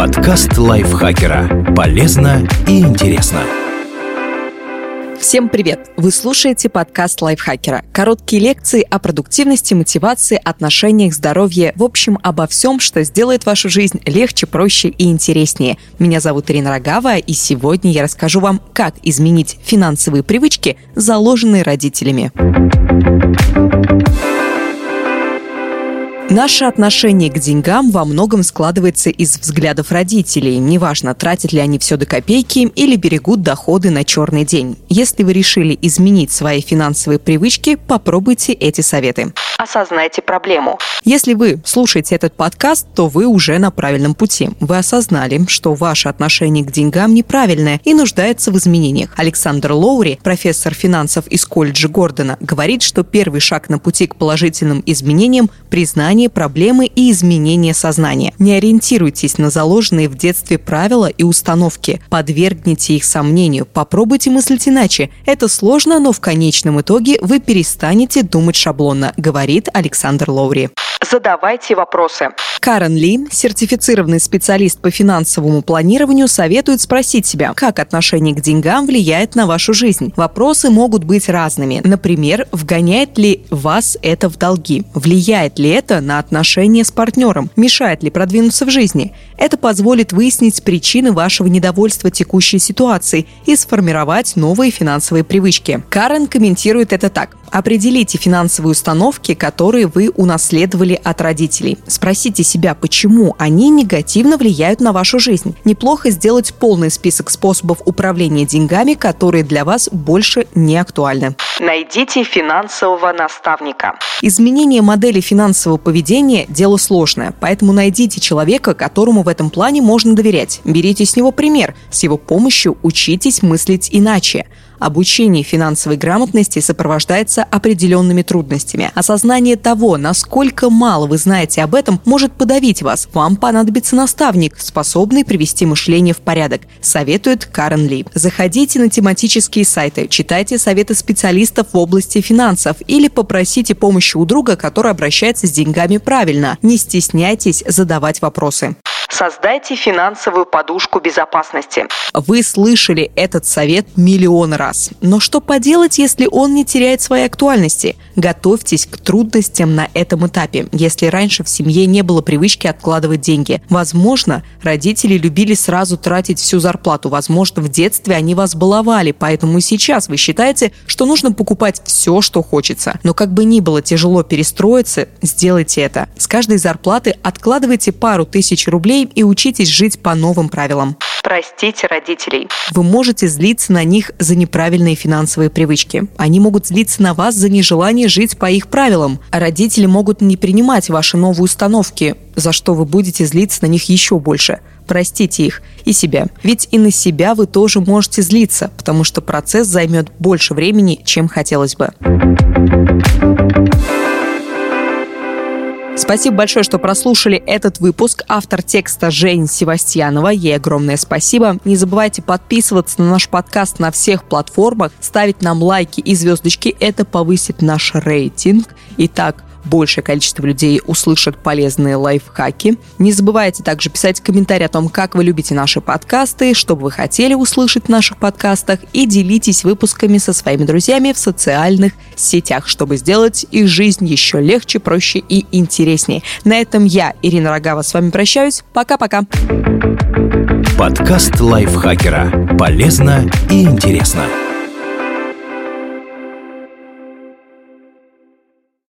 Подкаст лайфхакера. Полезно и интересно. Всем привет! Вы слушаете подкаст лайфхакера. Короткие лекции о продуктивности, мотивации, отношениях, здоровье, в общем, обо всем, что сделает вашу жизнь легче, проще и интереснее. Меня зовут Ирина Рогава, и сегодня я расскажу вам, как изменить финансовые привычки, заложенные родителями. Наше отношение к деньгам во многом складывается из взглядов родителей. Неважно, тратят ли они все до копейки или берегут доходы на черный день. Если вы решили изменить свои финансовые привычки, попробуйте эти советы. Осознайте проблему. Если вы слушаете этот подкаст, то вы уже на правильном пути. Вы осознали, что ваше отношение к деньгам неправильное и нуждается в изменениях. Александр Лоури, профессор финансов из колледжа Гордона, говорит, что первый шаг на пути к положительным изменениям – признание осознание проблемы и изменение сознания. Не ориентируйтесь на заложенные в детстве правила и установки. Подвергните их сомнению. Попробуйте мыслить иначе. Это сложно, но в конечном итоге вы перестанете думать шаблонно, говорит Александр Лоури. Задавайте вопросы. Карен Ли, сертифицированный специалист по финансовому планированию, советует спросить себя, как отношение к деньгам влияет на вашу жизнь. Вопросы могут быть разными. Например, вгоняет ли вас это в долги? Влияет ли это на отношения с партнером? Мешает ли продвинуться в жизни? Это позволит выяснить причины вашего недовольства текущей ситуацией и сформировать новые финансовые привычки. Карен комментирует это так. Определите финансовые установки, которые вы унаследовали от родителей. Спросите себя, почему они негативно влияют на вашу жизнь. Неплохо сделать полный список способов управления деньгами, которые для вас больше не актуальны. Найдите финансового наставника. Изменение модели финансового поведения – дело сложное, поэтому найдите человека, которому в этом плане можно доверять. Берите с него пример. С его помощью учитесь мыслить иначе. Обучение финансовой грамотности сопровождается определенными трудностями. Осознание того, насколько мало вы знаете об этом, может подавить вас. Вам понадобится наставник, способный привести мышление в порядок, советует Карен Ли. Заходите на тематические сайты, читайте советы специалистов в области финансов или попросите помощи у друга, который обращается с деньгами правильно. Не стесняйтесь задавать вопросы. Создайте финансовую подушку безопасности. Вы слышали этот совет миллион раз. Но что поделать, если он не теряет своей актуальности? Готовьтесь к трудностям на этом этапе. Если раньше в семье не было привычки откладывать деньги, возможно, родители любили сразу тратить всю зарплату. Возможно, в детстве они вас баловали, поэтому сейчас вы считаете, что нужно покупать все, что хочется. Но как бы ни было тяжело перестроиться, сделайте это. С каждой зарплаты откладывайте пару тысяч рублей и учитесь жить по новым правилам. Простите родителей. Вы можете злиться на них за неправильные финансовые привычки. Они могут злиться на вас за нежелание жить по их правилам. А родители могут не принимать ваши новые установки, за что вы будете злиться на них еще больше. Простите их и себя. Ведь и на себя вы тоже можете злиться, потому что процесс займет больше времени, чем хотелось бы. Спасибо большое, что прослушали этот выпуск. Автор текста Жень Севастьянова. Ей огромное спасибо. Не забывайте подписываться на наш подкаст на всех платформах, ставить нам лайки и звездочки. Это повысит наш рейтинг. Итак, большее количество людей услышат полезные лайфхаки. Не забывайте также писать комментарии о том, как вы любите наши подкасты, что бы вы хотели услышать в наших подкастах, и делитесь выпусками со своими друзьями в социальных сетях, чтобы сделать их жизнь еще легче, проще и интереснее. На этом я, Ирина Рогава, с вами прощаюсь. Пока-пока. Подкаст лайфхакера. Полезно и интересно.